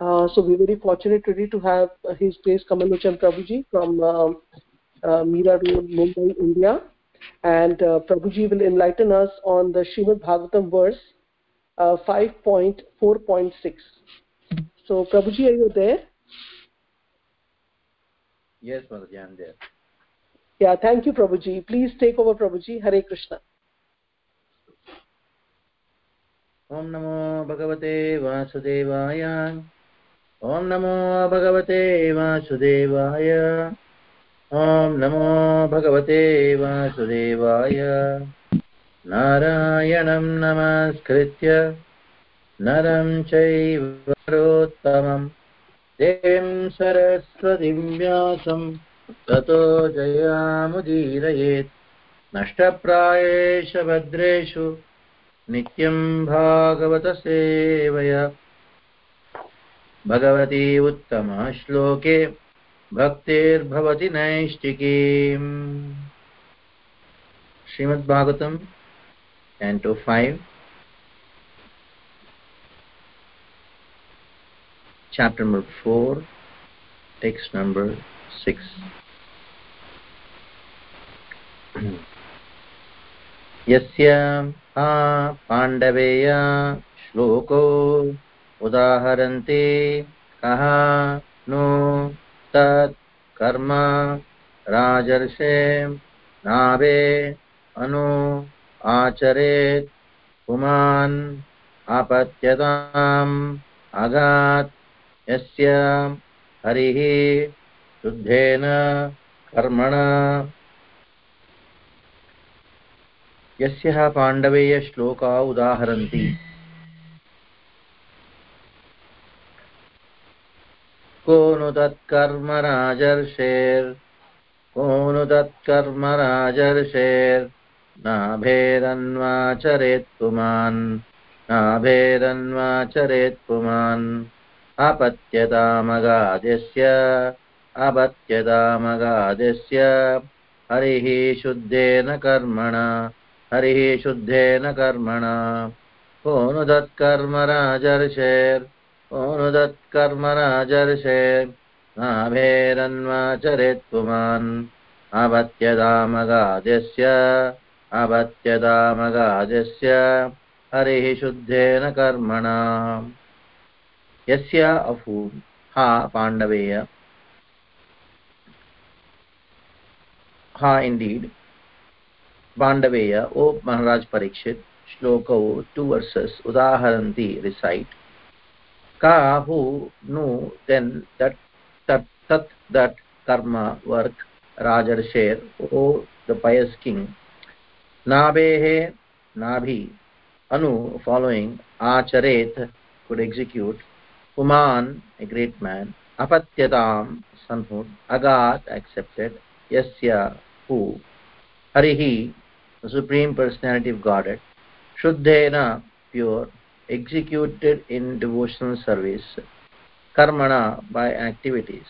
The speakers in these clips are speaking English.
Uh, so we're very fortunate today to have uh, His Grace Kamalochan Prabhuji from uh, uh, Mira Road, Mumbai, India. And uh, Prabhuji will enlighten us on the Srimad Bhagavatam verse uh, 5.4.6. So Prabhuji, are you there? Yes, Mataji, I'm there. Yeah, thank you, Prabhuji. Please take over, Prabhuji. Hare Krishna. ॐ नमो भगवते वासुदेवाय ॐ नमो भगवते वासुदेवाय। ॐ नमो भगवते वासुदेवाय। नारायणं नमस्कृत्य। नरं चैव नरोत्तमम् देवीं सरस्वतीं व्यासं। ततो जयामुदीरयेत् नष्टप्रायेष भद्रेषु नित्यं भागवतसेवया। भगवती उत्तम उत्तमश्लोके भक्तिर्भवति नैष्टिकीम् श्रीमद्भागवतम् canto 5 chapter number 4 text number 6 यस्य हा पाण्डवेय श्लोको उदाहरन्ति, कः नु, तत्, कर्म, राजर्षे, नाभे, अनु, आचरेत्, पुमान्, आपत्यताम्, अगात्, यस्य हरिः, शुद्धेन कर्मणा। यस्यः पाण्डवेयश्लोका उदाहरन्ति। को नु तत्कर्म राजर्षेर्। को नु तत्कर्म राजर्षेर् नाभेरन्वाचरेत् अपत्यतामगाद्यस्य अपत्यतामगाद्यस्य हरिः शुद्धेन कर्मणा। हरिः शुद्धेन कर्मणा। को नु तत्कर्म राजर्षेर्। ओनुदत्कर्मराजर्षे नाभेरन्वाचरेत् पुमान् अवत्यदामगाजस्य अवत्यदामगाजस्य हरिः शुद्धेन कर्मणा। यस्य अफु, हा पाण्डवेय। हा इण्डीड् पाण्डवेय, ओ महाराज परीक्षित्, श्लोकौ two verses उदाहरन्ति recite Ka, who, nu, then, that, tat, tat, that, karma, work, Rajarsher, O the pious king. Nabehe, Nabhi, Anu, following, Acharet, could execute. Puman, a great man. Apatyatam, sonhood. Agat, accepted. Yasya, who. Harihi, the Supreme Personality of Godhead, Shuddhena, pure, executed in devotional service, Karmana, by activities.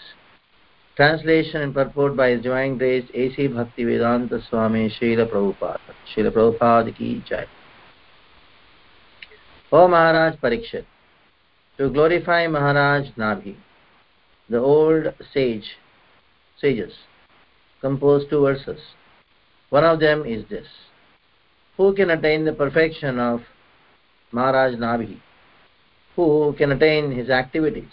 Translation and purport by His Divine Grace A.C. Bhaktivedanta Swami Srila Prabhupada. Srila Prabhupada ki jai. O Maharaj Parikshit, to glorify Maharaj Nabhi, the old sage, sages, composed two verses. One of them is this. Who can attain the perfection of Maharaj Nabhi? Who can attain his activities?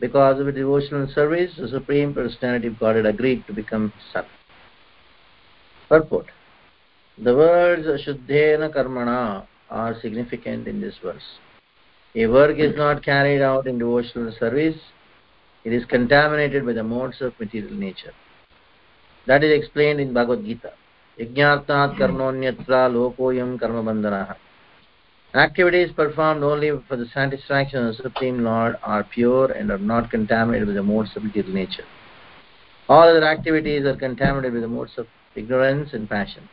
Because of devotional service, the Supreme Personality of Godhead agreed to become his son. Purport. The words Shuddhena Karmana are significant in this verse. A work is not carried out in devotional service, it is contaminated by the modes of material nature. That is explained in Bhagavad Gita. Yajnartat karmonyatra lokoyam karmabandhanaha. Activities performed only for the satisfaction of the Supreme Lord are pure and are not contaminated with the modes of nature. All other activities are contaminated with the modes of ignorance and passion,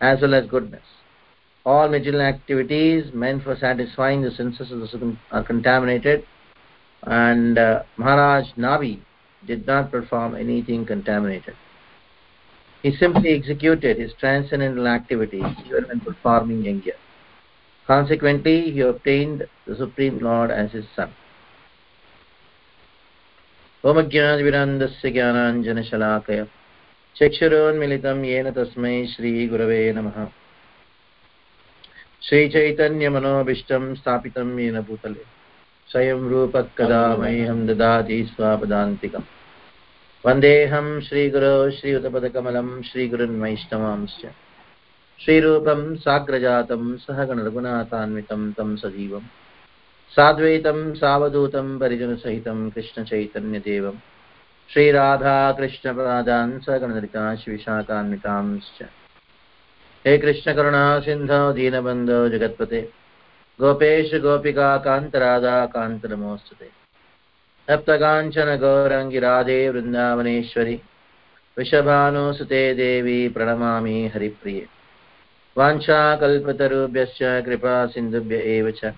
as well as goodness. All material activities meant for satisfying the senses of the Supreme are contaminated, and uh, Maharaj Navi did not perform anything contaminated. He simply executed his transcendental activities even when performing yajna. Consequently, he obtained the Supreme Lord as his son. ओमज्ञानविरान्दस्य ज्ञानाञ्जनशलाकय चक्षुरोन्मिलितं येन तस्मै श्रीगुरवे नमः श्रीचैतन्यमनोभीष्टं स्थापितं येन भूतले स्वयं रूपः कदा मह्यं ददाति स्वापदान्तिकम् वन्देऽहं श्रीगुरो श्रीयुतपदकमलं श्रीगुरुन्वैष्णवांश्च श्रीरूपं साग्रजातं सहगणरघुनाथान्वितं तं सजीवम् साद्वैतं सावधूतं परिजनसहितं कृष्णचैतन्यदेवं। श्रीराधाकृष्णपादान् सगणललिता शिविशाकान्वितांश्च। हे कृष्णकरुणा, सिन्धो, दीनबन्धो, जगत्पते। गोपेश गोपिका कान्तराधा कान्तनमोऽस्तु ते सप्तकाञ्चन गौरङ्गिराधे वृन्दावनेश्वरि। वृषभानुसुते देवी प्रणमामि हरिप्रिये। वाञ्छाकल्पतरुभ्यश्च कृपा सिन्धुभ्य एव च।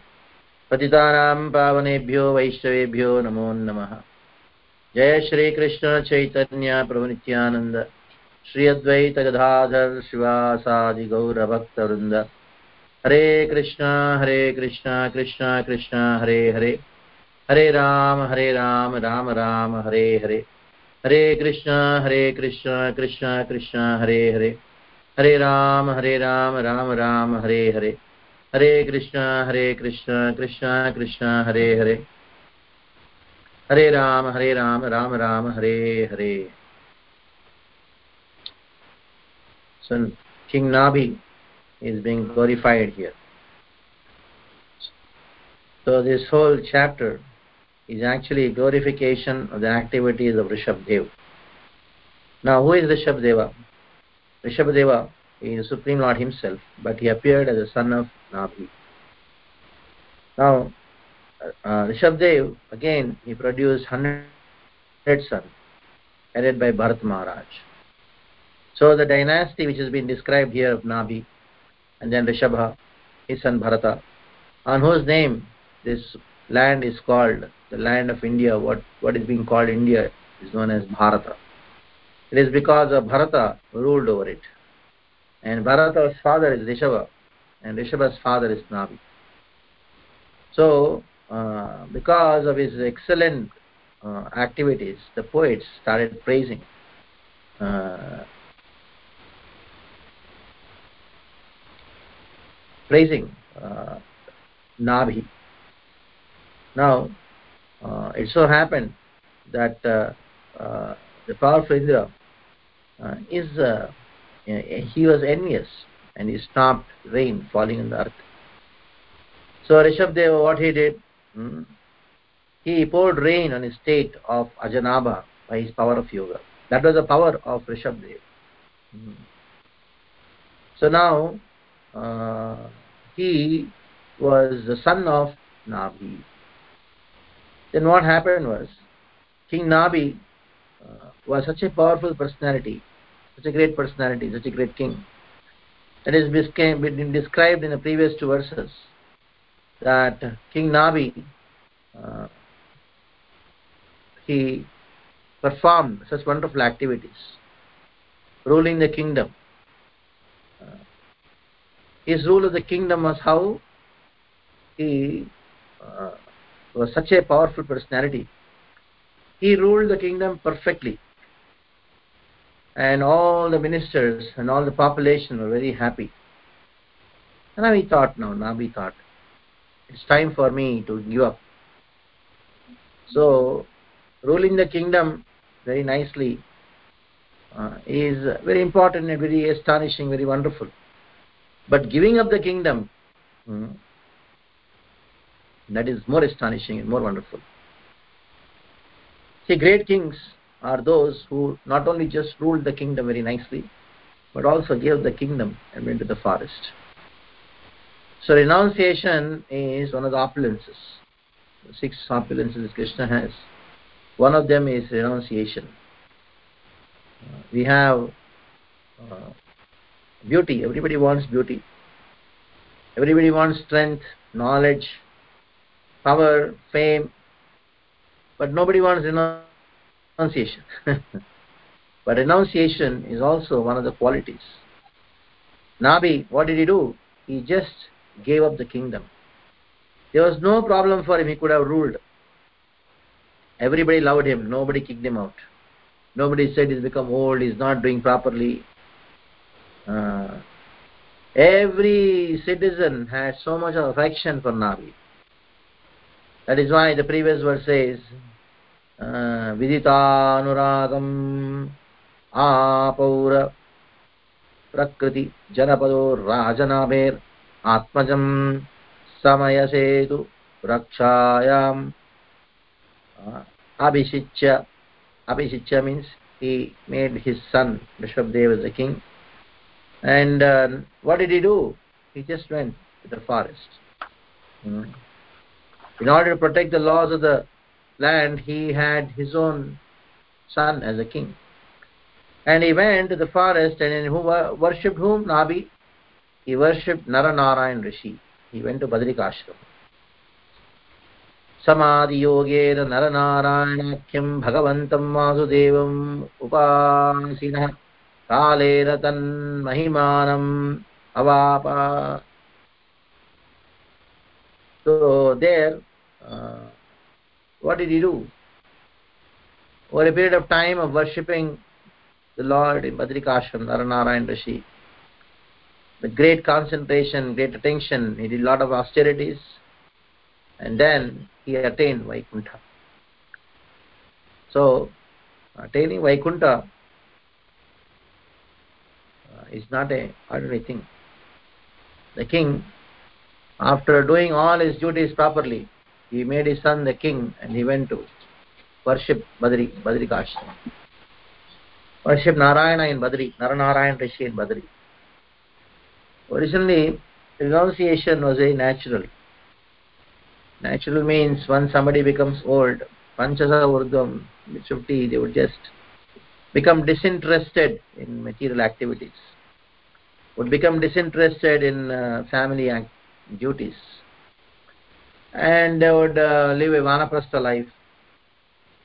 पतितानां पावनेभ्यो, वैष्णवेभ्यो नमो नमः। जय श्रीकृष्ण चैतन्य प्रभुनित्यानन्द श्री अद्वैत गदाधर शिवासादि गौरभक्तवृन्द। Hare Krishna Hare Krishna Krishna Krishna, Hare Hare. Hare Rama Hare Rama Rama Rama, Hare Hare. Hare Krishna Hare Krishna Krishna Krishna, Hare Hare. Hare Rama Hare Rama Rama Rama, Hare Hare. Hare Krishna Hare Krishna Krishna Krishna, Hare Hare. Hare Rama Hare Rama Rama Rama, Hare Hare. So King Nabhi is being glorified here so this whole chapter is actually glorification of the activities of Rishabhadeva now who is Rishabhadeva rishabdeva is supreme lord himself but he appeared as a son of nabhi now uh, rishabdev again he produced 100 sons headed by bharat maharaj. So the dynasty which has been described here of nabhi and then rishabha his son bharata on whose name this land is called the land of india what what is being called india is known as bharata it is because of bharata ruled over it and Bharata's father is Rishabha, and Rishabha's father is Nabi. So, uh, because of his excellent uh, activities, the poets started praising uh, praising uh. Now, uh, it so happened that uh, uh, the powerful Indra uh, is he was envious and he stopped rain falling on the earth. So Rishabdeva, what he did, hmm, he poured rain on his state of Ajanabha by his power of yoga. That was the power of Rishabdeva. Hmm. So now uh, he was the son of Nabhi. Then what happened was King Nabhi uh, was such a powerful personality such a great personality, such a great king. That is been described in the previous two verses that King Nabi uh, he performed such wonderful activities, ruling the kingdom. Uh, his rule of the kingdom was how he uh, was such a powerful personality. He ruled the kingdom perfectly and all the ministers and all the population were very happy. And Nabi thought now, Nabi thought, it's time for me to give up. So, ruling the kingdom very nicely uh, is very important and very astonishing, very wonderful. But giving up the kingdom, hmm, that is more astonishing and more wonderful. See, great kings are those who not only just ruled the kingdom very nicely, but also gave the kingdom and went to the forest. So renunciation is one of the opulences. The six opulences Krishna has. One of them is renunciation. Uh, we have uh, beauty. Everybody wants beauty. Everybody wants strength, knowledge, power, fame. But nobody wants renunciation renunciation. but renunciation is also one of the qualities. Nabi, what did he do? He just gave up the kingdom. There was no problem for him, he could have ruled. everybody loved him nobody kicked him out nobody said he's become old he's not doing properly uh, every citizen had so much affection for nabi that is why the previous verse says विदितानुरागम् आपौर प्रकृति जनपदो राजनाभेर् आत्मजं समयसेतु रक्षायाम् means he made his son Rishabdev as the king and uh, what did he do he just went to the forest mm. in order to protect the laws of the land he had his own son as a king and he went to the forest and who worshipped whom nabi he worshipped naranarayan rishi he went to badrikashram समाधियोगेन नरनारायणाख्यं भगवन्तं वासुदेवम् उपासिनः कालेन तन्महिमानम् अवाप so there uh, what did he do over a period of time of worshipping the lord in badrikashram naranarayan rishi with great concentration great attention he did a lot of austerities and then he attained Vaikuntha. So, attaining Vaikuntha uh, is not a ordinary thing. The king, after doing all his duties properly, he made his son the king and he went to worship Badri, Badri Kashram. Worship Narayana in Badri, Naranarayan Rishi in Badri. Originally, renunciation was very natural natural means once somebody becomes old panchasa urdhvam 50 they would just become disinterested in material activities would become disinterested in uh, family duties and they would uh, live a vanaprastha life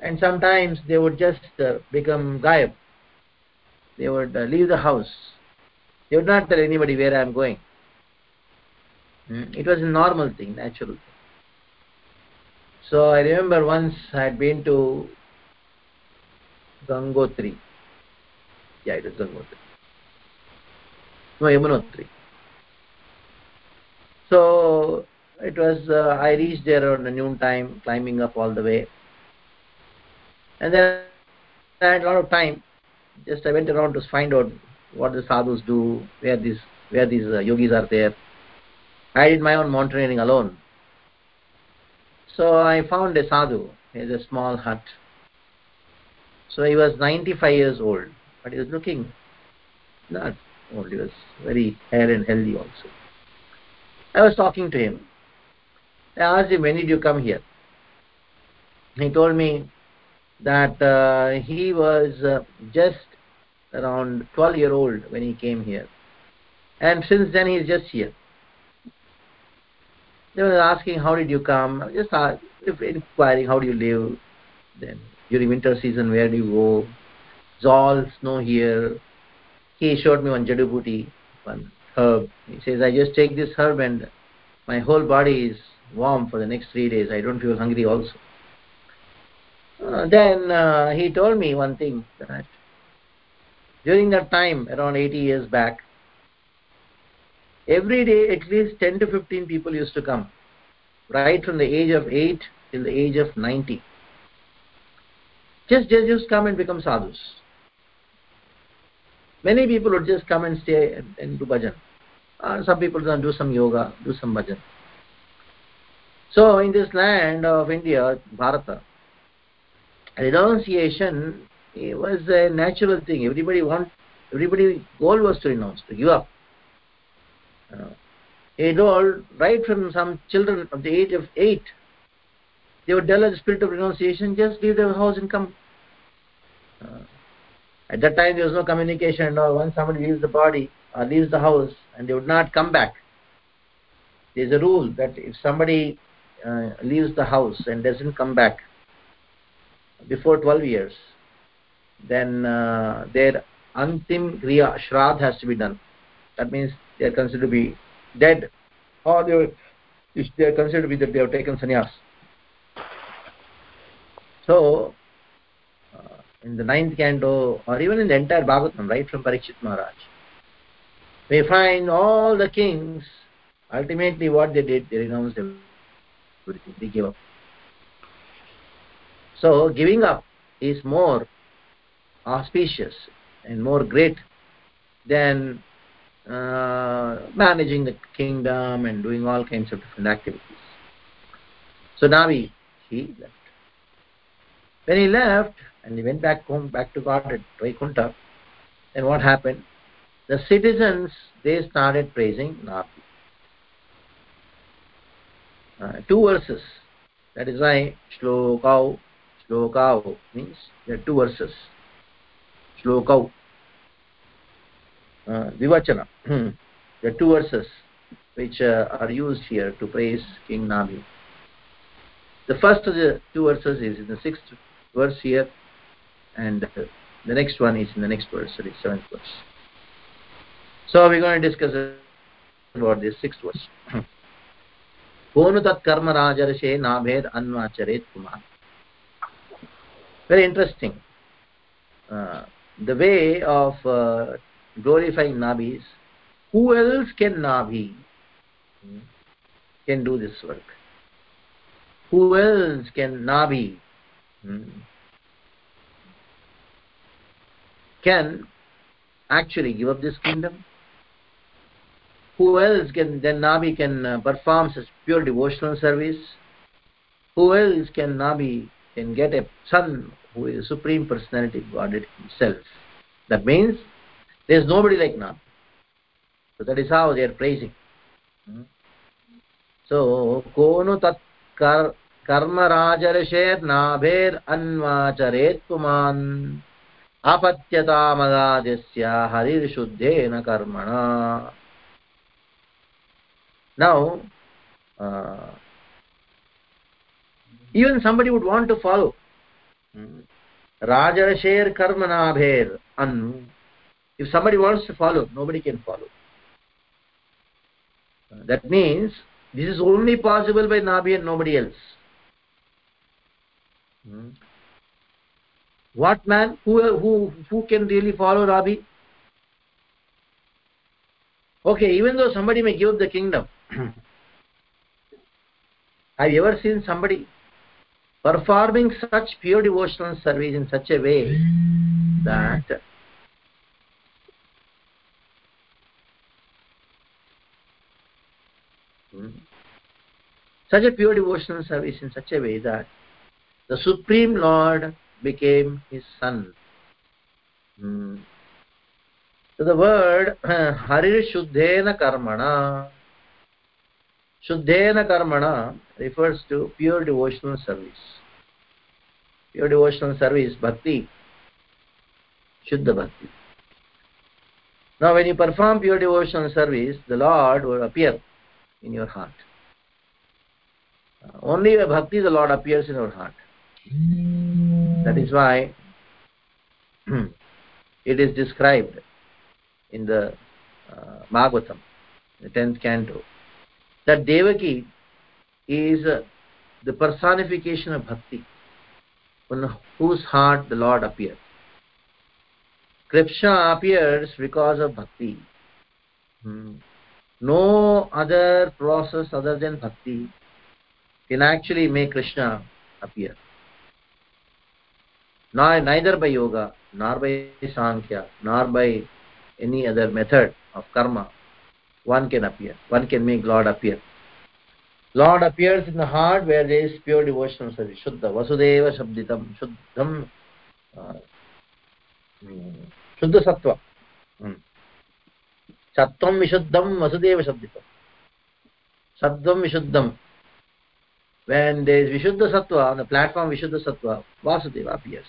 and sometimes they would just uh, become gayab they would uh, leave the house they would not tell anybody where i am going mm. it was a normal thing natural thing so I remember once I had been to Gangotri. Yeah, it is Gangotri. No, Yamunotri. So it was, uh, I reached there around the noon time, climbing up all the way. And then I had a lot of time. Just I went around to find out what the sadhus do, where these where these uh, yogis are there. I did my own mountaineering alone. So I found a sadhu. in a small hut. So he was 95 years old, but he was looking not old. He was very fair and healthy also. I was talking to him. I asked him, when did you come here? He told me that uh, he was uh, just around 12 year old when he came here. And since then he is just here. They were asking, how did you come? Just ask, inquiring, how do you live? Then during winter season, where do you go? It's all snow here. He showed me one jadubuti, one herb. He says, I just take this herb and my whole body is warm for the next three days. I don't feel hungry also. Uh, then uh, he told me one thing that during that time, around 80 years back, every day at least 10 to 15 people used to come right from the age of 8 till the age of 90 just just, just come and become sadhus many people would just come and stay and, and do bhajan uh, some people do some yoga do some bhajan so in this land of india bharata renunciation was a natural thing everybody want everybody goal was to renounce to give up you uh, a doll, right from some children of the age of eight, they would develop the spirit of renunciation, just leave their house and come. Uh, at that time, there was no communication or once somebody leaves the body or leaves the house and they would not come back. There's a rule that if somebody uh, leaves the house and doesn't come back before 12 years, then uh, their antim kriya, shrad has to be done. That means they are considered to be dead or they, are, they are considered to be that they have taken sannyas So, uh, in the ninth canto, or even in the entire Bhagavatam, right from Parikshit Maharaj, we find all the kings, ultimately what they did, they renounced everything, they gave up. So, giving up is more auspicious and more great than uh, managing the kingdom and doing all kinds of different activities. So Navi, he left. When he left and he went back home, back to God at Vaikuntha, then what happened? The citizens, they started praising Navi. Uh, two verses. That is why Shlokau, Shlokau means there are two verses. Shlokau uh, Vivachana. are two verses which uh, are used here to praise King Nabi. The first of the two verses is in the sixth verse here, and the next one is in the next verse, sorry, seventh verse. So we're going to discuss about this sixth verse. कोनु तत्कर्म राजर्षे नाभेद अन्वाचरेत Kumar uh, the way of uh, glorifying Nabis, who else can Nabi can do this work? Who else can Nabi can actually give up this kingdom? Who else can then Nabi can uh, perform such pure devotional service? Who else can Nabi can get a son who is Supreme Personality Godhead himself? That means there is nobody like Nam. So that is how they are praising. Hmm? So, konu tat kar कर्मराजर्षेर् नाभेर् अन्वाचरेत् पुमान् अपत्यतामगादिस्य हरिर्शुद्धेन कर्मणा now uh, even somebody would want to follow. Rajarsher karmanabher an if somebody wants to follow nobody can follow. That means this is only possible by nabi and nobody else. Hmm. what man who who who can really follow nabi okay even though somebody may give up the kingdom have you ever seen somebody performing such pure devotional service in such a way that such a pure devotional service in such a way that the Supreme Lord became his son. Hmm. So the word Harir Shuddhena Karmana Shuddhena Karmana refers to pure devotional service. Pure devotional service, bhakti, Shuddha bhakti. Now when you perform pure devotional service, the Lord will appear in your heart. Only by bhakti the Lord appears in your heart. That is why it is described in the uh, Bhagavatam, the 10th canto, that Devaki is uh, the personification of bhakti, on whose heart the Lord appears. Krishna appears because of bhakti. Hmm. No other process other than bhakti can actually make Krishna appear. Neither by yoga, nor by Sankhya, nor by any other method of karma, one can appear. One can make Lord appear. Lord appears in the heart where there is pure devotional service. Shuddha, Vasudeva Shabditam, Shuddham, uh, Shuddha Sattva. Hmm. Sattvam Vishuddham, Vasudeva Shabditam. Sattvam Vishuddham, when there is Vishuddha Sattva, on the platform Vishuddha Sattva, Vasudeva appears.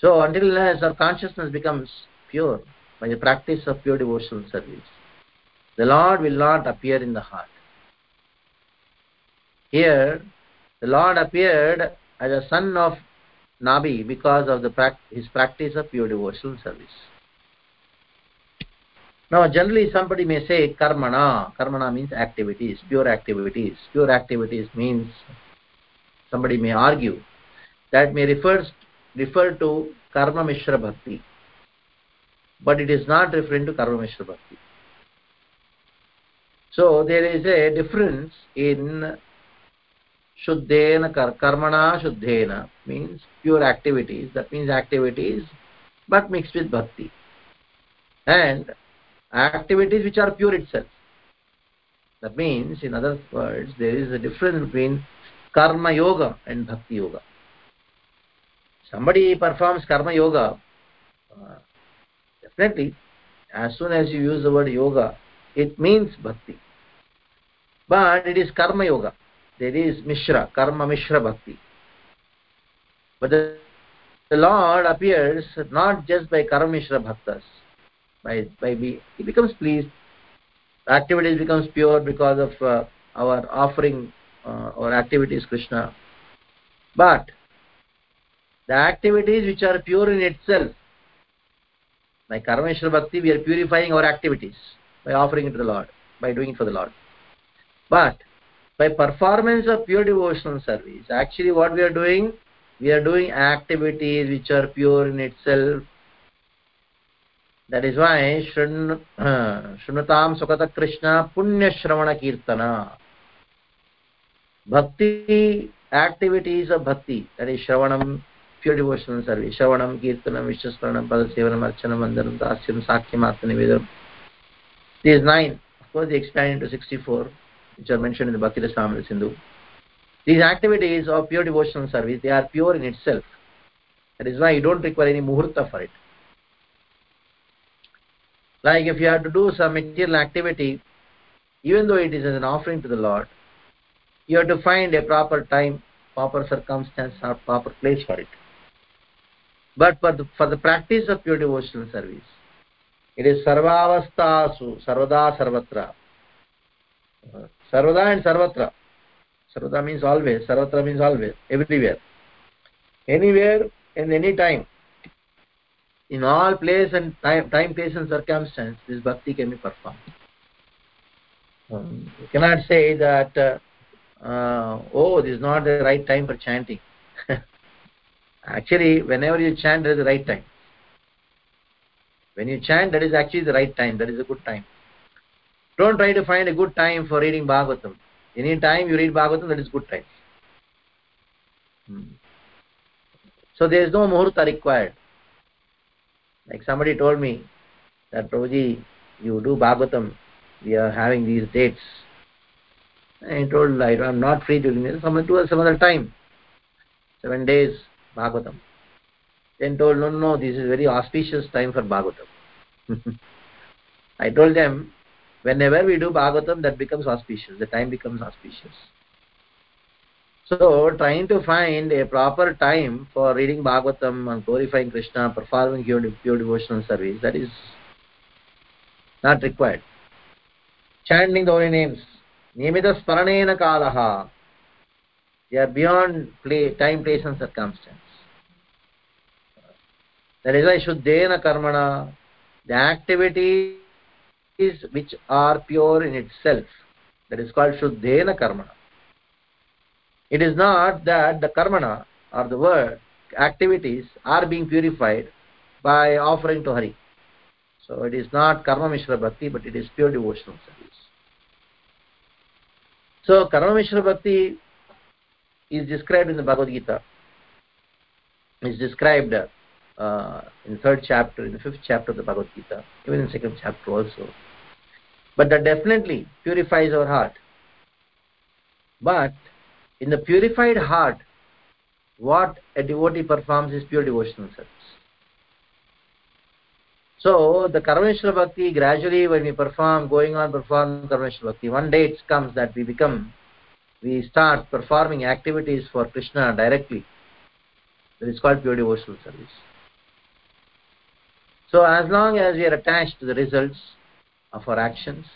So until unless our consciousness becomes pure by the practice of pure devotional service, the Lord will not appear in the heart. Here, the Lord appeared as a son of Nabi because of the, his practice of pure devotional service. Now, generally somebody may say karmana. Karmana means activities, pure activities. Pure activities means somebody may argue that may refers refer to karma mishra bhakti but it is not referring to karma mishra bhakti. So there is a difference in shuddhena karmana shuddhena means pure activities that means activities but mixed with bhakti. And activities which are pure itself. That means in other words there is a difference between karma yoga and bhakti yoga. Somebody performs karma yoga uh, definitely as soon as you use the word yoga it means bhakti. But it is karma yoga. There is mishra karma mishra bhakti. But the, the lord appears not just by karma mishra bhaktas by by be, he becomes pleased. Activities becomes pure because of uh, our offering uh, our activities krishna. But the activities which are pure in itself by karmeshwar bhakti we are purifying our activities by offering it to the lord by doing it for the lord but by performance of pure devotional service actually what we are doing we are doing activities which are pure in itself that is why shrunatam sukata krishna punya shravana kirtana bhakti activities of bhakti that is shravanam pure devotional service shravanam kirtanam vishwasmaranam padasevanam archanam vandanam dasyam atmanivedam these nine. Of course they expand into 64 which are mentioned in the bhakti sindhu. These activities of pure devotional service. They are pure in itself. That is why you don't require any muhurta for it. Like if you have to do some material activity even though it is an offering to the lord you have to find a proper time proper circumstance or proper place for it but for the, for the practice of pure devotional service it is sarvavastasu sarvada sarvatra. Sarvada and sarvatra. Sarvada means always sarvatra means always everywhere. Anywhere and any time. In all place and time, time place and circumstance this bhakti can be performed. Um, you cannot say that uh, uh, oh this is not the right time for chanting actually whenever you chant that is the right time. When you chant that is actually the right time. That is a good time. Don't try to find a good time for reading bhagavatam. Any time you read bhagavatam that is good time. Hmm. so there is no muhurta required. Like somebody told me that Prabhuji, you do Bhagavatam, we are having these dates. and I told I, am not free during this, some, do some other time. Seven days Bhagavatam. Then told, no, no, this is very auspicious time for Bhagavatam. I told them, whenever we do Bhagavatam, that becomes auspicious, the time becomes auspicious. So, trying to find a proper time for reading Bhagavatam and glorifying Krishna, performing pure, pure devotional service, that is not required. Chanting the holy names, Niyamita Sparanena Kalaha, they are beyond play, time, place and circumstance. That is why Shuddhena Karmana, the activities which are pure in itself, that is called Shuddhena Karmana. It is not that the karmana or the word activities are being purified by offering to hari. So it is not karma mishra bhakti but it is pure devotional service. So karma mishra bhakti is described in the bhagavad gita. Is described uh, in third chapter in the fifth chapter of the bhagavad gita even in second chapter also. But that definitely purifies our heart. But in the purified heart what a devotee performs is pure devotional service. So the karma mishra bhakti gradually when we perform going on perform karma mishra bhakti one day it comes that we become we start performing activities for krishna directly that is called pure devotional service so as long as we are attached to the results of our actions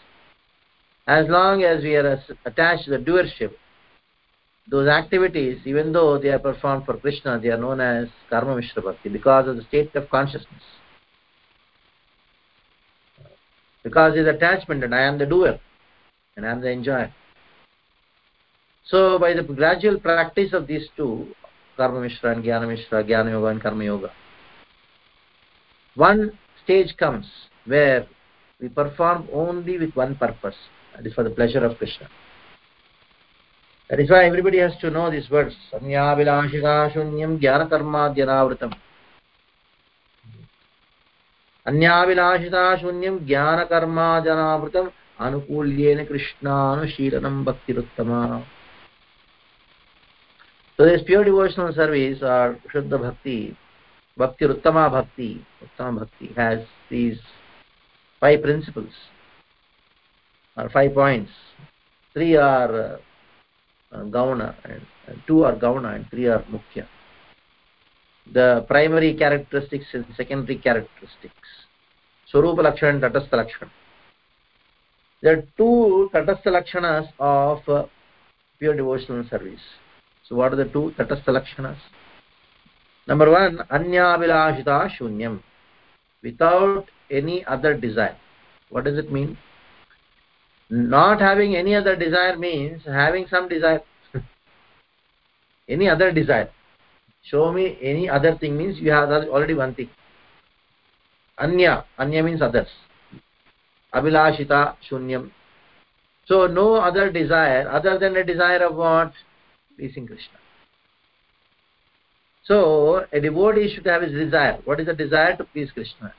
as long as we are attached to the doership those activities, even though they are performed for Krishna, they are known as Karma Mishra Bhakti because of the state of consciousness. Because his attachment and I am the doer and I am the enjoyer so by the gradual practice of these two karma mishra and jnana mishra jnana yoga and karma yoga one stage comes where we perform only with one purpose that is for the pleasure of krishna that is why everybody has to know these words samyavilashika shunyam jnana karma dhyanavritam अन्याभिलाषिता शून्यं ज्ञानकर्माजनावृतम् अनुकूल्येन कृष्णानुशीलनं भक्तिरुत्तमा so this pure devotional service or Shuddha Bhakti, Bhakti Uttama Bhakti, Uttama Bhakti has these five principles or five points. Three are uh, uh, Gauna and, and two are Gauna and three are Mukhya. The primary characteristics and secondary characteristics. Swarupa Lakshana and Tatastha Lakshana. There are two Tatastha Lakshanas of uh, pure devotional service. So what are the two Tatastha Lakshanas? Number one, Anyavilashita Shunyam. Without any other desire. What does it mean? Not having any other desire means having some desire. any other desire. Show me any other thing means you have already one thing. Anya. Anya means others. Avilashita Shunyam. So no other desire other than a desire of what? Pleasing Krishna. So a devotee should have his desire. What is the desire to please Krishna?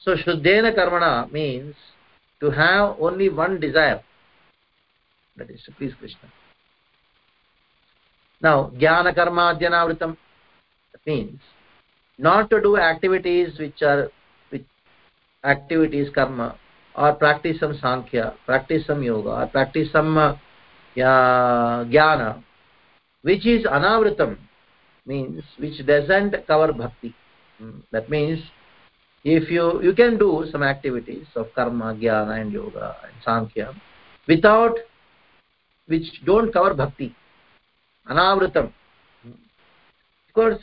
So Shuddhena Karmana means to have only one desire. That is to please Krishna. Now, Jnana Karma Dhyanavritam means not to do activities which are with activities karma or practice some sankhya, practice some yoga, or practice some uh, jnana, which is anavritam, means which doesn't cover bhakti. Hmm. That means if you you can do some activities of karma, jnana, and yoga and sankhya without which don't cover bhakti, anavritam. Of course,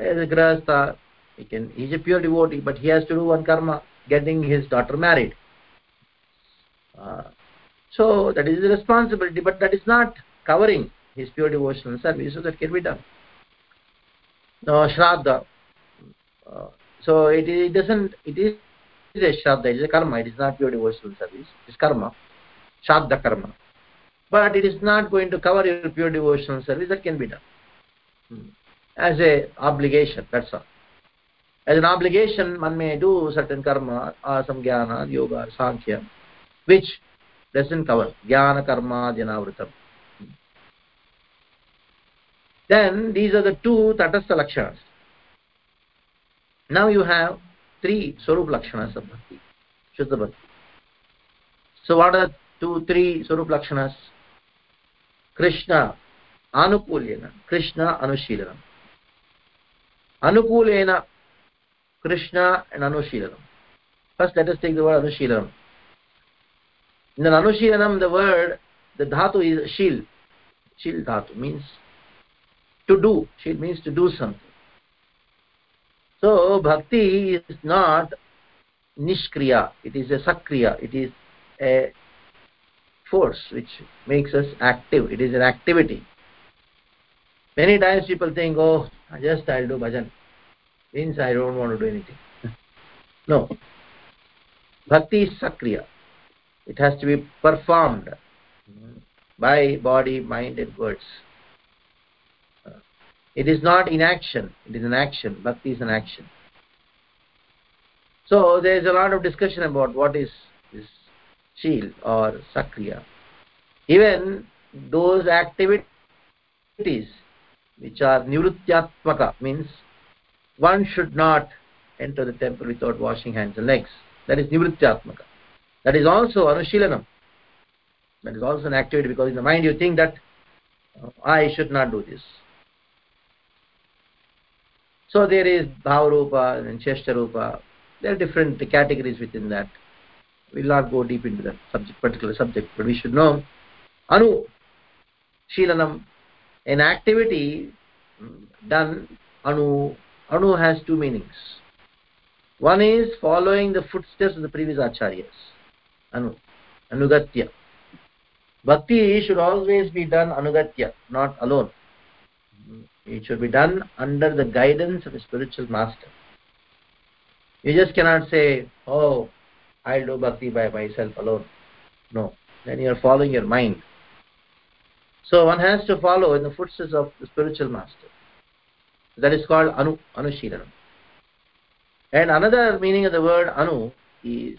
as a grahastha, he can he's a pure devotee, but he has to do one karma getting his daughter married uh, so that is a responsibility but that is not covering his pure devotional service so that can be done. Now shraddha uh, so it, it doesn't it is a shraddha it is a karma. It is not pure devotional service it is karma. Shraddha karma. But it is not going to cover your pure devotional service that can be done. Hmm. as a obligation that's all. As an obligation one may do certain karma or some jnana yoga sankhya which doesn't cover. Jnana karma janavritam then these are the two tatastha lakshanas. Now you have three swarup lakshanas of bhakti shuddha bhakti. So what are two three swarup lakshanas? Krishna anukulena krishna anushilanam anukulena krishna and anushilanam first let us take the word anushilanam in the anushilanam the word the dhatu is shil. Shil dhatu means to do shil means to do something so bhakti is not nishkriya it is a sakriya it is a force which makes us active it is an activity many times people think oh just i'll do bhajan means I don't want to do anything. no. Bhakti is sakriya. It has to be performed by body, mind and words. It is not inaction, it is an action. Bhakti is an action. So there is a lot of discussion about what is this or sakriya. Even those activities which are nivrutyatmaka means one should not enter the temple without washing hands and legs that is nivrityatmaka that is also anushilanam that is also an activity because in the mind you think that uh, i should not do this so there is bhavarupa and cheshtarupa there are different categories within that. We will not go deep into that subject particular subject but we should know. Anu shilanam an activity done anu anu has two meanings. One is following the footsteps of the previous acharyas anu anugatya. Bhakti should always be done anugatya not alone it should be done under the guidance of a spiritual master. You just cannot say oh i'll do bhakti by myself alone. No. Then you are following your mind. So one has to follow in the footsteps of the spiritual master. That is called anu anushilanam and another meaning of the word anu is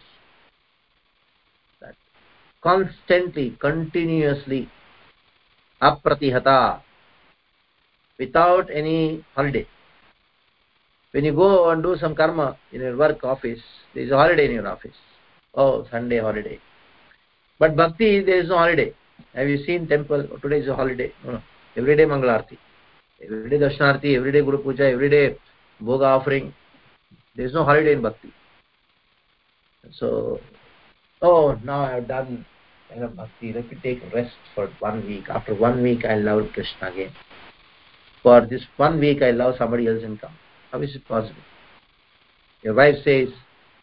that constantly continuously apratihata without any holiday when you go and do some karma in your work office there is a holiday in your office oh sunday holiday but bhakti there is no holiday have you seen temple oh, today is a holiday no, no. every day mangalarti every day darshanarti every day guru puja every day bhoga offering there is no holiday in bhakti so oh now i have done enough bhakti let me take rest for one week after one week i love krishna again for this one week i love somebody else and come how is it possible? Your wife says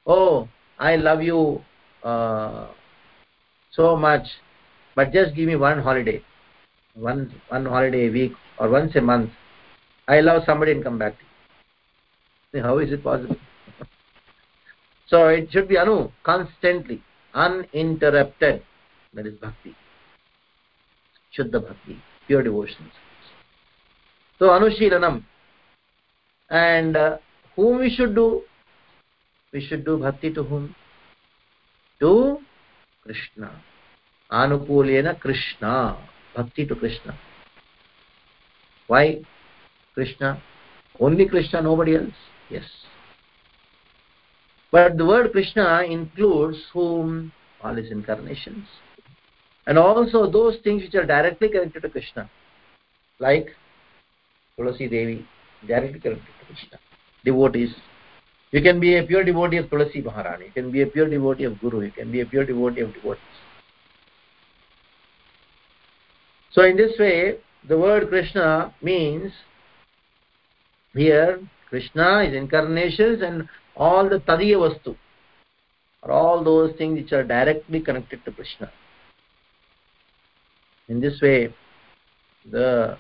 oh i love you uh, so much but just give me one holiday one one holiday a week or once a month. I love somebody and come back to you. How is it possible? So it should be anu constantly uninterrupted. That is bhakti. Shuddha bhakti. Pure devotion so anushilanam and uh, whom we should do we should do bhakti to whom to krishna anukulena krishna bhakti to krishna why krishna only krishna nobody else yes but the word krishna includes whom all his incarnations and also those things which are directly connected to krishna like tulasi devi directly connected to krishna. Devotees you can be a pure devotee of tulasi maharani you can be a pure devotee of guru you can be a pure devotee of devotees. So in this way the word krishna means here krishna is incarnations and all the tadiya vastu or all those things which are directly connected to krishna. In this way the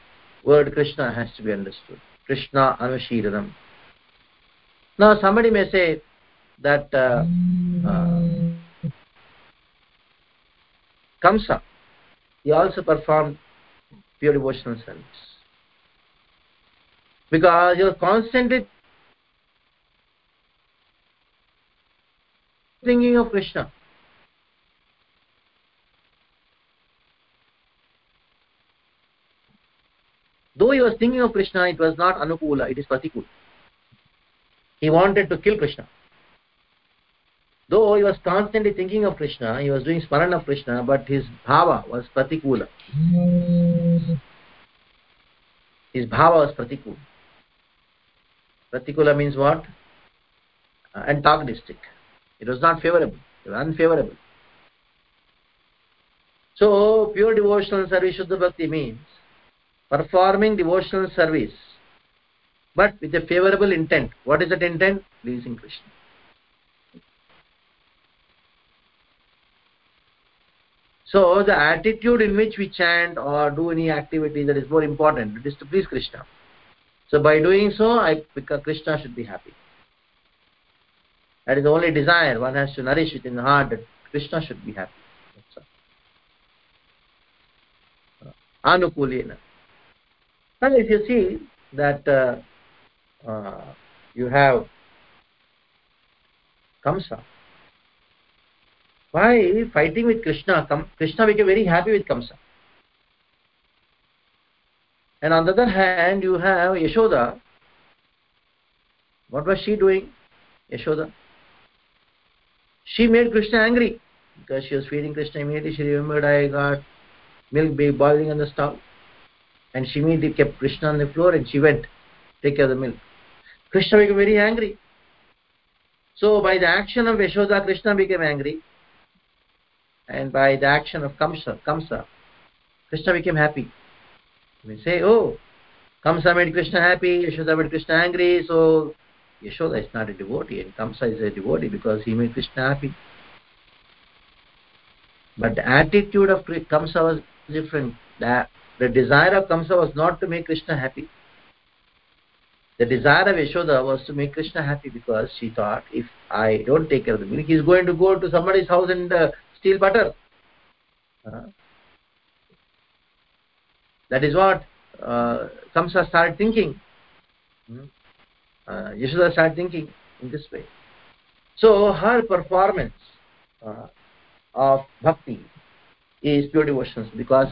word krishna has to be understood. Krishna anushilanam now somebody may say that uh, uh, kamsa he also performed pure devotional service. Because you are constantly thinking of krishna though he was thinking of krishna it was not anukula it is pratikula. He wanted to kill krishna. Though he was constantly thinking of krishna he was doing smarana of krishna but his bhava was pratikula. His bhava was pratikula. Pratikula means what? Uh, antagonistic. It was not favorable. It was unfavorable. So pure devotional service shuddha bhakti means performing devotional service but with a favorable intent. What is that intent? Pleasing krishna. So the attitude in which we chant or do any activity that is more important it is to please krishna. So by doing so i krishna should be happy. That is the only desire one has to nourish within the heart that krishna should be happy. Anukulena now if you see that uh, uh, you have kamsa why fighting with krishna krishna became very happy with kamsa? And on the other hand you have yashoda. What was she doing yashoda? She made krishna angry. Because she was feeding krishna immediately. She remembered i got milk boiling on the stove and she immediately kept krishna on the floor and she went take care of the milk. Krishna became very angry. So by the action of yashoda krishna became angry. And by the action of kamsa kamsa krishna became happy. We say oh kamsa made krishna happy yashoda made krishna angry. So yashoda is not a devotee and kamsa is a devotee because he made krishna happy. But the attitude of kamsa was different. That the desire of kamsa was not to make krishna happy. The desire of yashoda was to make krishna happy because she thought if i don't take care of the milk he's going to go to somebody's house and uh, steal butter. Uh, that is what uh, kamsa started thinking. Hmm? uh, yashoda started thinking in this way. So her performance uh, of bhakti is pure devotion because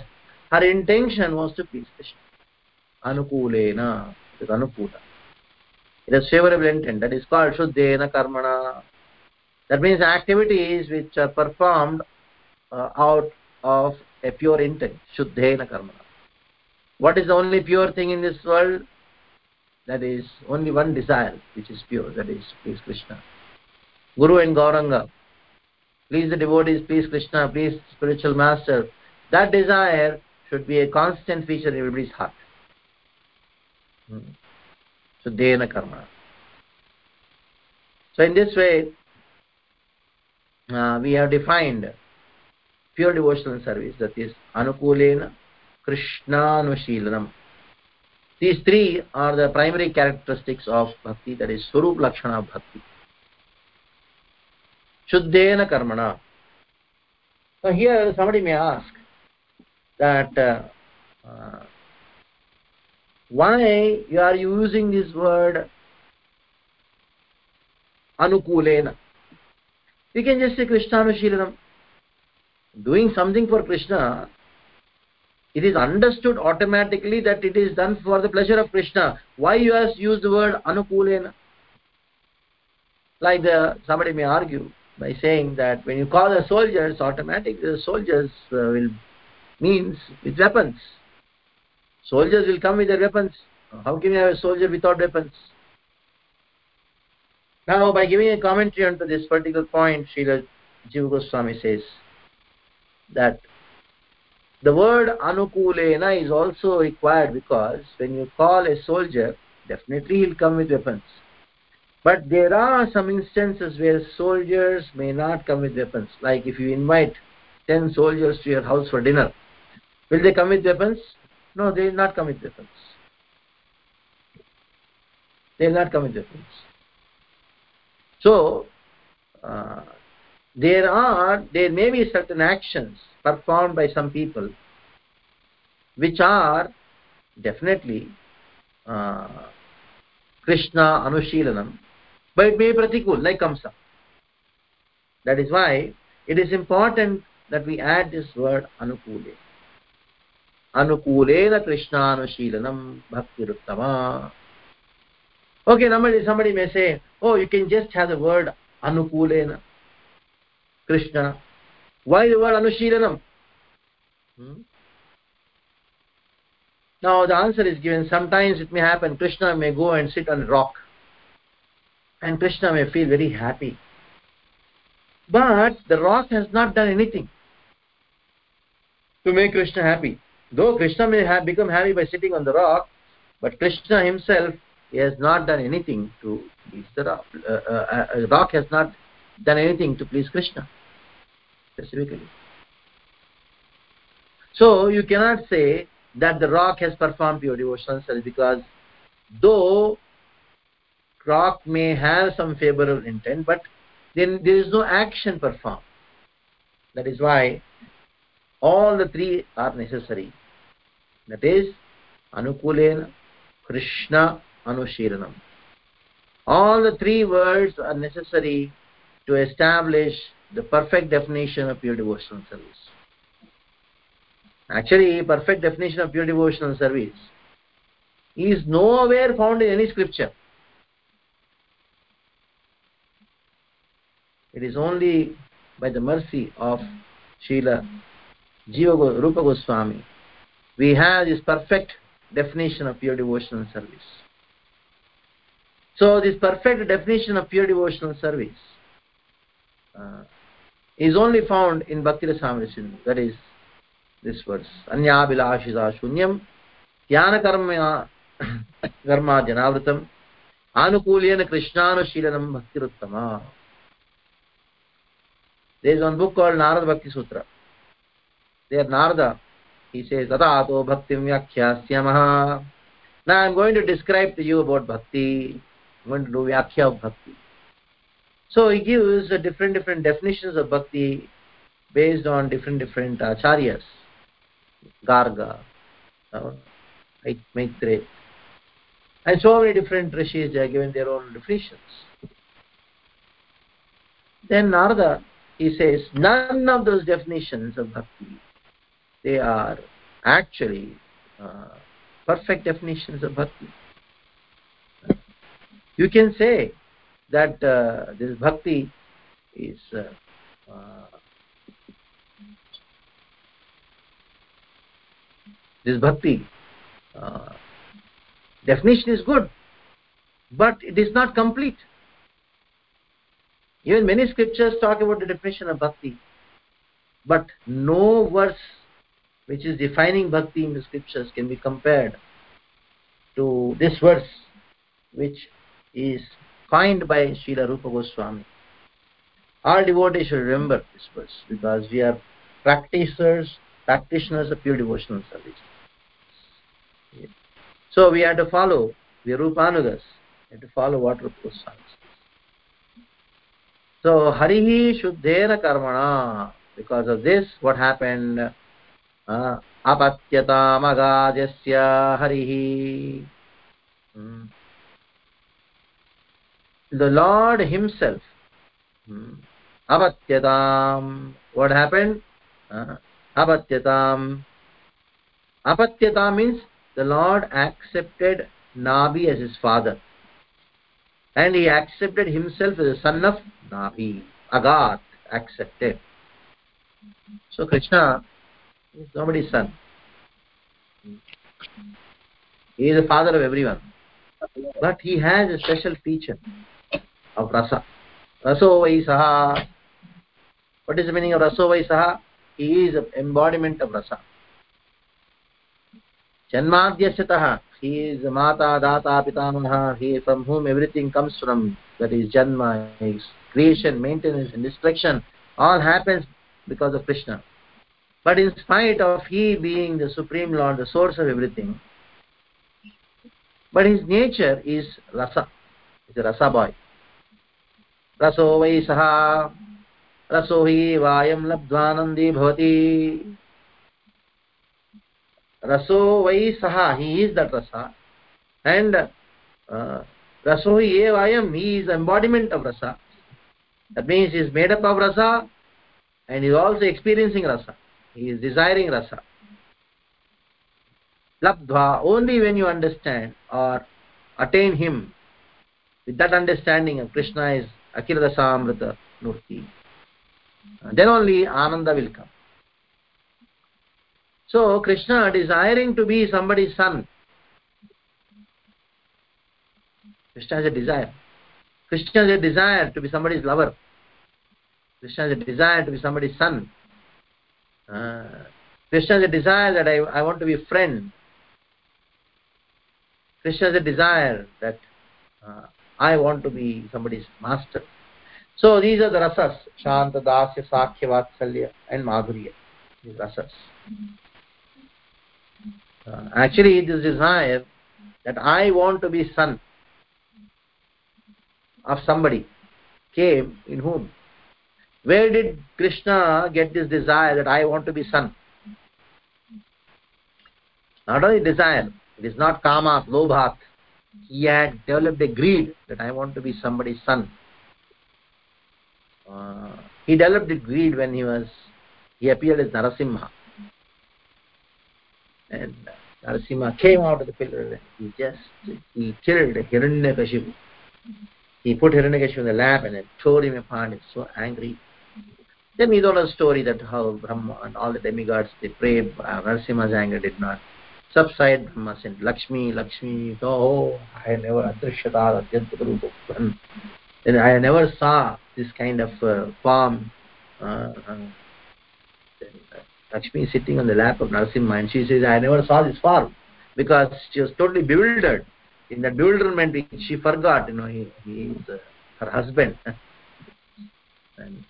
her intention was to please krishna. Anukulena is anukula it is favorable intent that is called shuddhena karmana. That means activities which are performed uh, out of a pure intent shuddhena karmana. What is the only pure thing in this world? That is only one desire which is pure that is please krishna. Guru and gauranga please the devotees please krishna please spiritual master. That desire should be a constant feature in everybody's heart hmm. dena karma so in this way uh, we have defined pure devotional service that is anukulena krishnanushilanam these three are the primary characteristics of bhakti that is swarup lakshana of bhakti shuddhena karmana so here somebody may ask that uh, uh, why you are using this word anukulena? We can just say krishnanushilanam. Doing something for krishna it is understood automatically that it is done for the pleasure of krishna. Why you have used the word anukulena? Like the somebody may argue by saying that when you call the soldiers automatic the soldiers uh, will means with weapons. Soldiers will come with their weapons. How can you have a soldier without weapons? Now by giving a commentary onto this particular point Srila Jiva Goswami says that the word anukulena is also required because when you call a soldier definitely he'll come with weapons. But there are some instances where soldiers may not come with weapons. Like if you invite 10 soldiers to your house for dinner will they come with weapons? No they will not come with weapons. They will not come with weapons. So uh, there are there may be certain actions performed by some people which are definitely uh, krishna anushilanam but it may be pratikul like kamsa. That is why it is important that we add this word anukule anukulena krishnanushilanam bhaktiruttama okay somebody, somebody may say oh you can just have the word anukulena krishna why the word anushilanam now the answer is given. Sometimes it may happen krishna may go and sit on a rock and krishna may feel very happy. But the rock has not done anything to make krishna happy though krishna may have become happy by sitting on the rock but krishna himself he has not done anything to please the rock. Uh, uh, uh, rock has not done anything to please krishna. Specifically. So you cannot say that the rock has performed pure devotional service because though rock may have some favorable intent but then there is no action performed. That is why all the three are necessary that is anukulena krishna anushilanam all the three words are necessary to establish the perfect definition of pure devotional service. Actually perfect definition of pure devotional service is nowhere found in any scripture. It is only by the mercy of Srila Jiva Rupa Goswami we have this perfect definition of pure devotional service. So this perfect definition of pure devotional service uh, is only found in Bhakti Rasamrita that is this verse. Anya Bilashita Shunyam Jnana Karma Karma Janavritam Anukulyana Krishnanushilanam Bhaktiruttama there is one book called Narada Bhakti Sutra. There Narada, he says, Tatato bhaktim vyakhyasyamaha. Now I'm going to describe to you about bhakti. I'm going to do vyakhya of bhakti. So he gives different different definitions of bhakti based on different different acharyas. Garga, uh, and so many different rishis are given their own definitions. Then Narada, he says, none of those definitions of bhakti, they are actually uh, perfect definitions of bhakti. You can say that uh, this bhakti is uh, uh, this bhakti uh, definition is good but it is not complete even many scriptures talk about the definition of bhakti but no verse which is defining bhakti in the scriptures can be compared to this verse which is coined by Srila Rupa Goswami. All devotees should remember this verse because we are practitioners, practitioners of pure devotional service. So we have to follow, we are Rupanugas, we have to follow what Rupa Goswami says. So Harihi Shuddhena Karmana, because of this, what happened? अपत्यतामगाजस्य हरिः। The Lord himself अपत्यताम् what happen अपत्यताम् अपत्यता means the Lord accepted Nabhi as his father and he accepted himself as son of Nabhi अगात् accepted so Krishna nobody's son he is the father of everyone but he has a special feature of rasa raso vaisaha what is the meaning of raso vaisaha he is an embodiment of rasa janmadhyasatah he is mata data pitamaha he from whom everything comes from that is janma his creation maintenance and destruction all happens because of krishna but in spite of he being the supreme lord the source of everything but his nature is rasa is a rasa boy रसो वै सः रसो हि वायं लब्ध्वानन्दी भवति रसो वै सः he is that रस and uh, raso hi evayam he is embodiment of rasa that means he is made up of rasa and he is also experiencing rasa he is desiring rasa. Labdha only when you understand or attain him with that understanding of krishna is akhilarasamrita murti uh, then only ananda will come. So krishna desiring to be somebody's son. Krishna has a desire. Krishna has a desire to be somebody's lover. Krishna has a desire to be somebody's son uh, krishna has a desire that I, I want to be a friend krishna has a desire that uh, I want to be somebody's master. So these are the rasas, Shanta, Dasya, Sakhya, Vatsalya and Madhurya. These rasas. Uh, actually, this desire that I want to be son of somebody came in whom? Where did Krishna get this desire that I want to be son? Not only desire, it is not kama, lobhat, he had developed a greed that I want to be somebody's son. Uh, he developed a greed when he was he appeared as Narasimha. And Narasimha came out of the pillar and he just he killed Hiranyakashipu. He put Hiranyakashipu in the lap and tore him apart. Was so angry. Then we know the story that how Brahma and all the demigods they prayed. Uh, anger did not subside Brahma said, Lakshmi, Lakshmi, oh, I never adrishyata atyanta And I never saw this kind of uh, form. Uh, uh, Lakshmi is sitting on the lap of Narasimha and she says, I never saw this form because she was totally bewildered. In that bewilderment, she forgot, you know, he, he is uh, her husband. and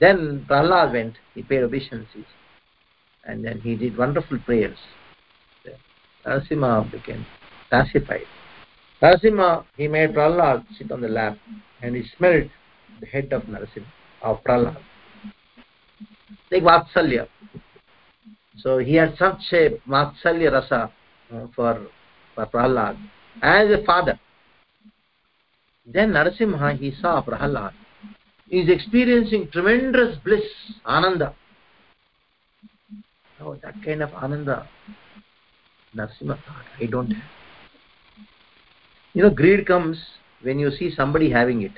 then Prahlad went, he paid obeisances. and then he did wonderful prayers. Narasimha became pacified. Narasimha, he made Prahlad sit on the lap and he smelled the head of Narasimha, of Prahlad. Like Vatsalya. So he had such a Vatsalya rasa uh, for, for Prahlad as a father. Then Narasimha, he saw Prahlad. Is experiencing tremendous bliss, Ananda. Oh, that kind of Ananda, Narasimha I don't have. You know, greed comes when you see somebody having it.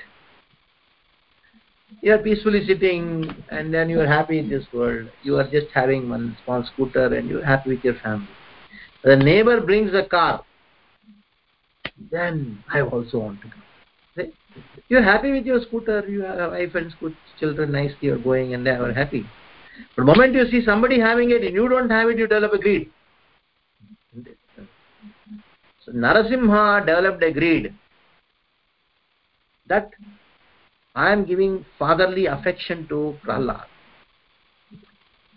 You are peacefully sitting and then you are happy in this world. You are just having one small scooter and you are happy with your family. The neighbor brings a car. Then I also want to go. You are happy with your scooter, you have a wife and children nicely, are going and they are happy. But the moment you see somebody having it and you don't have it, you develop a greed. So Narasimha developed a greed that I am giving fatherly affection to Prahlad.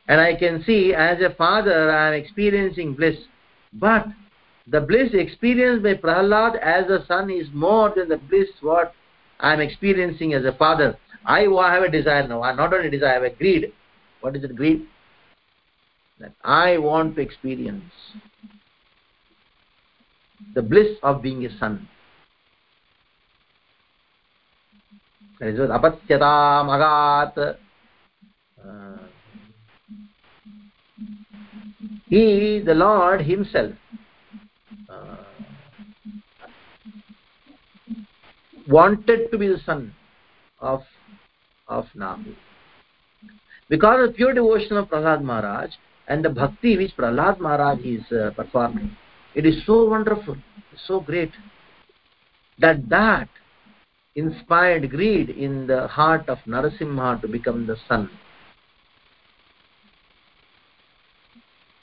And I can see as a father I am experiencing bliss. But the bliss experienced by Prahlad as a son is more than the bliss what I am experiencing as a father. I have a desire now. Not only desire, I have a greed. What is it, greed? That I want to experience the bliss of being a son. That is what. Uh, he, the Lord himself, wanted to be the son of, of Nabhi. Because of pure devotion of Prahlad Maharaj and the bhakti which Prahlad Maharaj is uh, performing, it is so wonderful, so great, that that inspired greed in the heart of Narasimha to become the son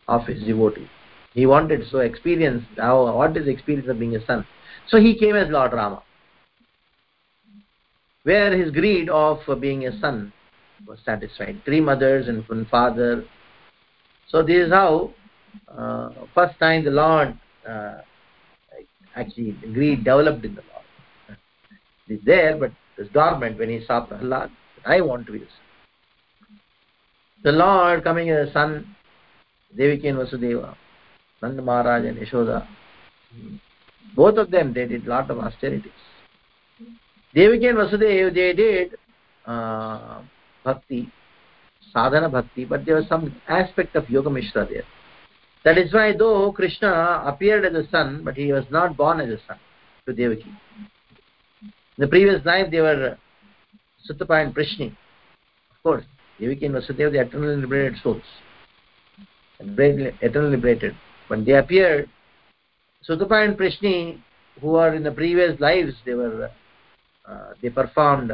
of his devotee. He wanted so experience how what is experience of being a son. So he came as Lord Rama. Where his greed of being a son was satisfied. Three mothers and one father. So this is how uh, first time the Lord uh, actually greed developed in the Lord. It is there, but it's dormant when he saw Prahlad. I want to be the son. The Lord coming as a son, Devaki and Vasudeva, Nanda Maharaj and Yashoda, both of them, they did lot of austerities. Devaki and Vasudeva, they did uh, bhakti, sadhana bhakti, but there was some aspect of Yoga Mishra there. That is why though Krishna appeared as a son, but he was not born as a son to Devaki. In the previous life they were Sutapa and Prishni. Of course, Devaki and Vasudeva, the eternally liberated souls. Eternally liberated. When they appeared, Sutapa and Prishni, who are in the previous lives, they were uh, they performed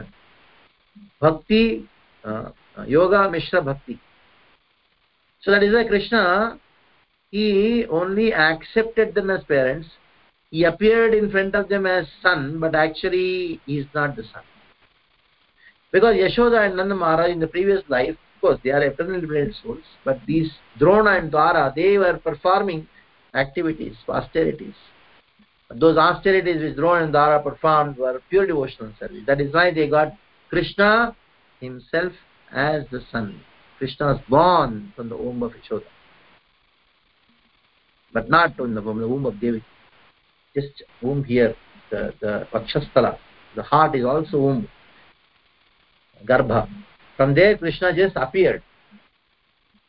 bhakti, uh, yoga, mishra bhakti. So that is why Krishna he only accepted them as parents he appeared in front of them as son but actually he is not the son because yashoda and nanda maharaj in the previous life course they are eternally liberated souls but these drona and dhara they were performing activities austerities. Those austerities which drona and dhara performed were pure devotional service. That is why they got krishna himself as the son. Krishna was born from the womb of yashoda but not from the womb of Devi. Just womb here, the, the Pakshasthala, the heart is also womb, Garbha. From there Krishna just appeared.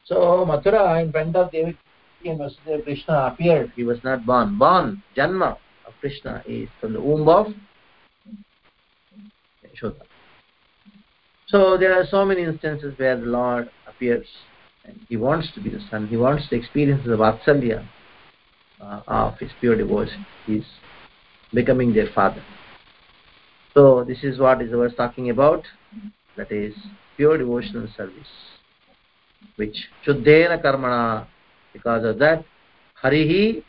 So Mathura in front of Devi and Krishna appeared. He was not born. Born, Janma of Krishna is from the womb of Yashoda. So there are so many instances where the Lord appears and he wants to be the son. He wants to experience the Vatsalya uh, of his pure devotion. He's becoming their father. So this is what is the verse talking about. That is pure devotional service. Which Shuddhena Karmana, because of that, Harihi,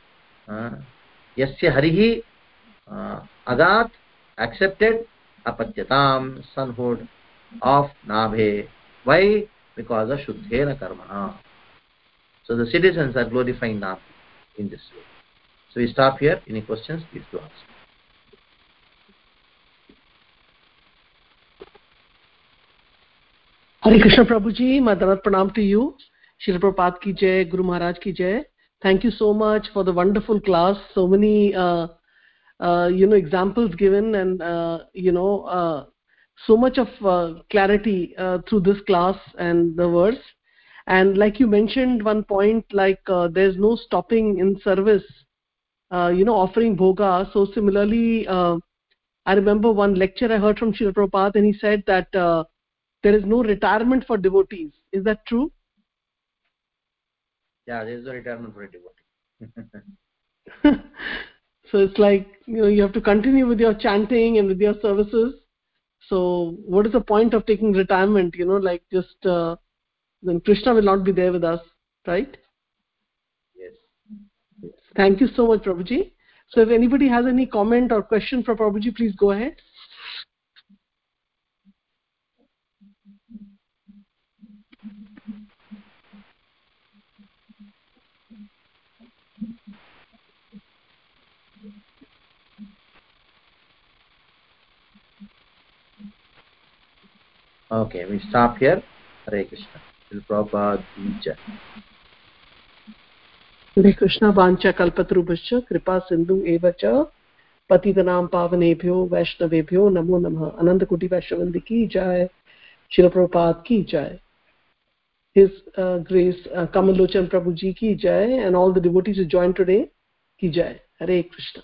uh, Yasya Harihi, uh, Agat, accepted, Apatyatam, sonhood of Nabhe. Why? Because of Shuddhena Karmana. So the citizens are glorifying Nam in this way. So we stop here. Any questions, please do ask. Hare Krishna Prabhuji, Dandavat Pranam to you. Srila Prabhupada ki jai, Guru Maharaj ki jai. Thank you so much for the wonderful class. So many, uh, uh, you know, examples given and, uh, you know, uh, so much of uh, clarity uh, through this class and the verse. And like you mentioned one point, like there's no stopping in service, you know, offering bhoga. So similarly, I remember one lecture I heard from Srila Prabhupada and he said that there is no retirement for devotees. Is that true? Yeah, there is no retirement for a devotee. so it's like you know you have to continue with your chanting and with your services so what is the point of taking retirement you know like just uh, then krishna will not be there with us right yes thank you so much prabhuji so if anybody has any comment or question for prabhuji please go ahead okay we stop here hare krishna prabhupada jai Hare Krishna वाञ्छा कल्पतरुभश्च कृपा सिन्धु एव च पतितनां पावनेभ्यो वैष्णवेभ्यो नमो नमः अनन्तकोटि वैष्णवन्दी की जय शिल प्रभुपाद की जय His uh, Grace uh, Kamal Lochan Prabhuji ki jai and all the devotees who joined today ki jai. Hare Krishna.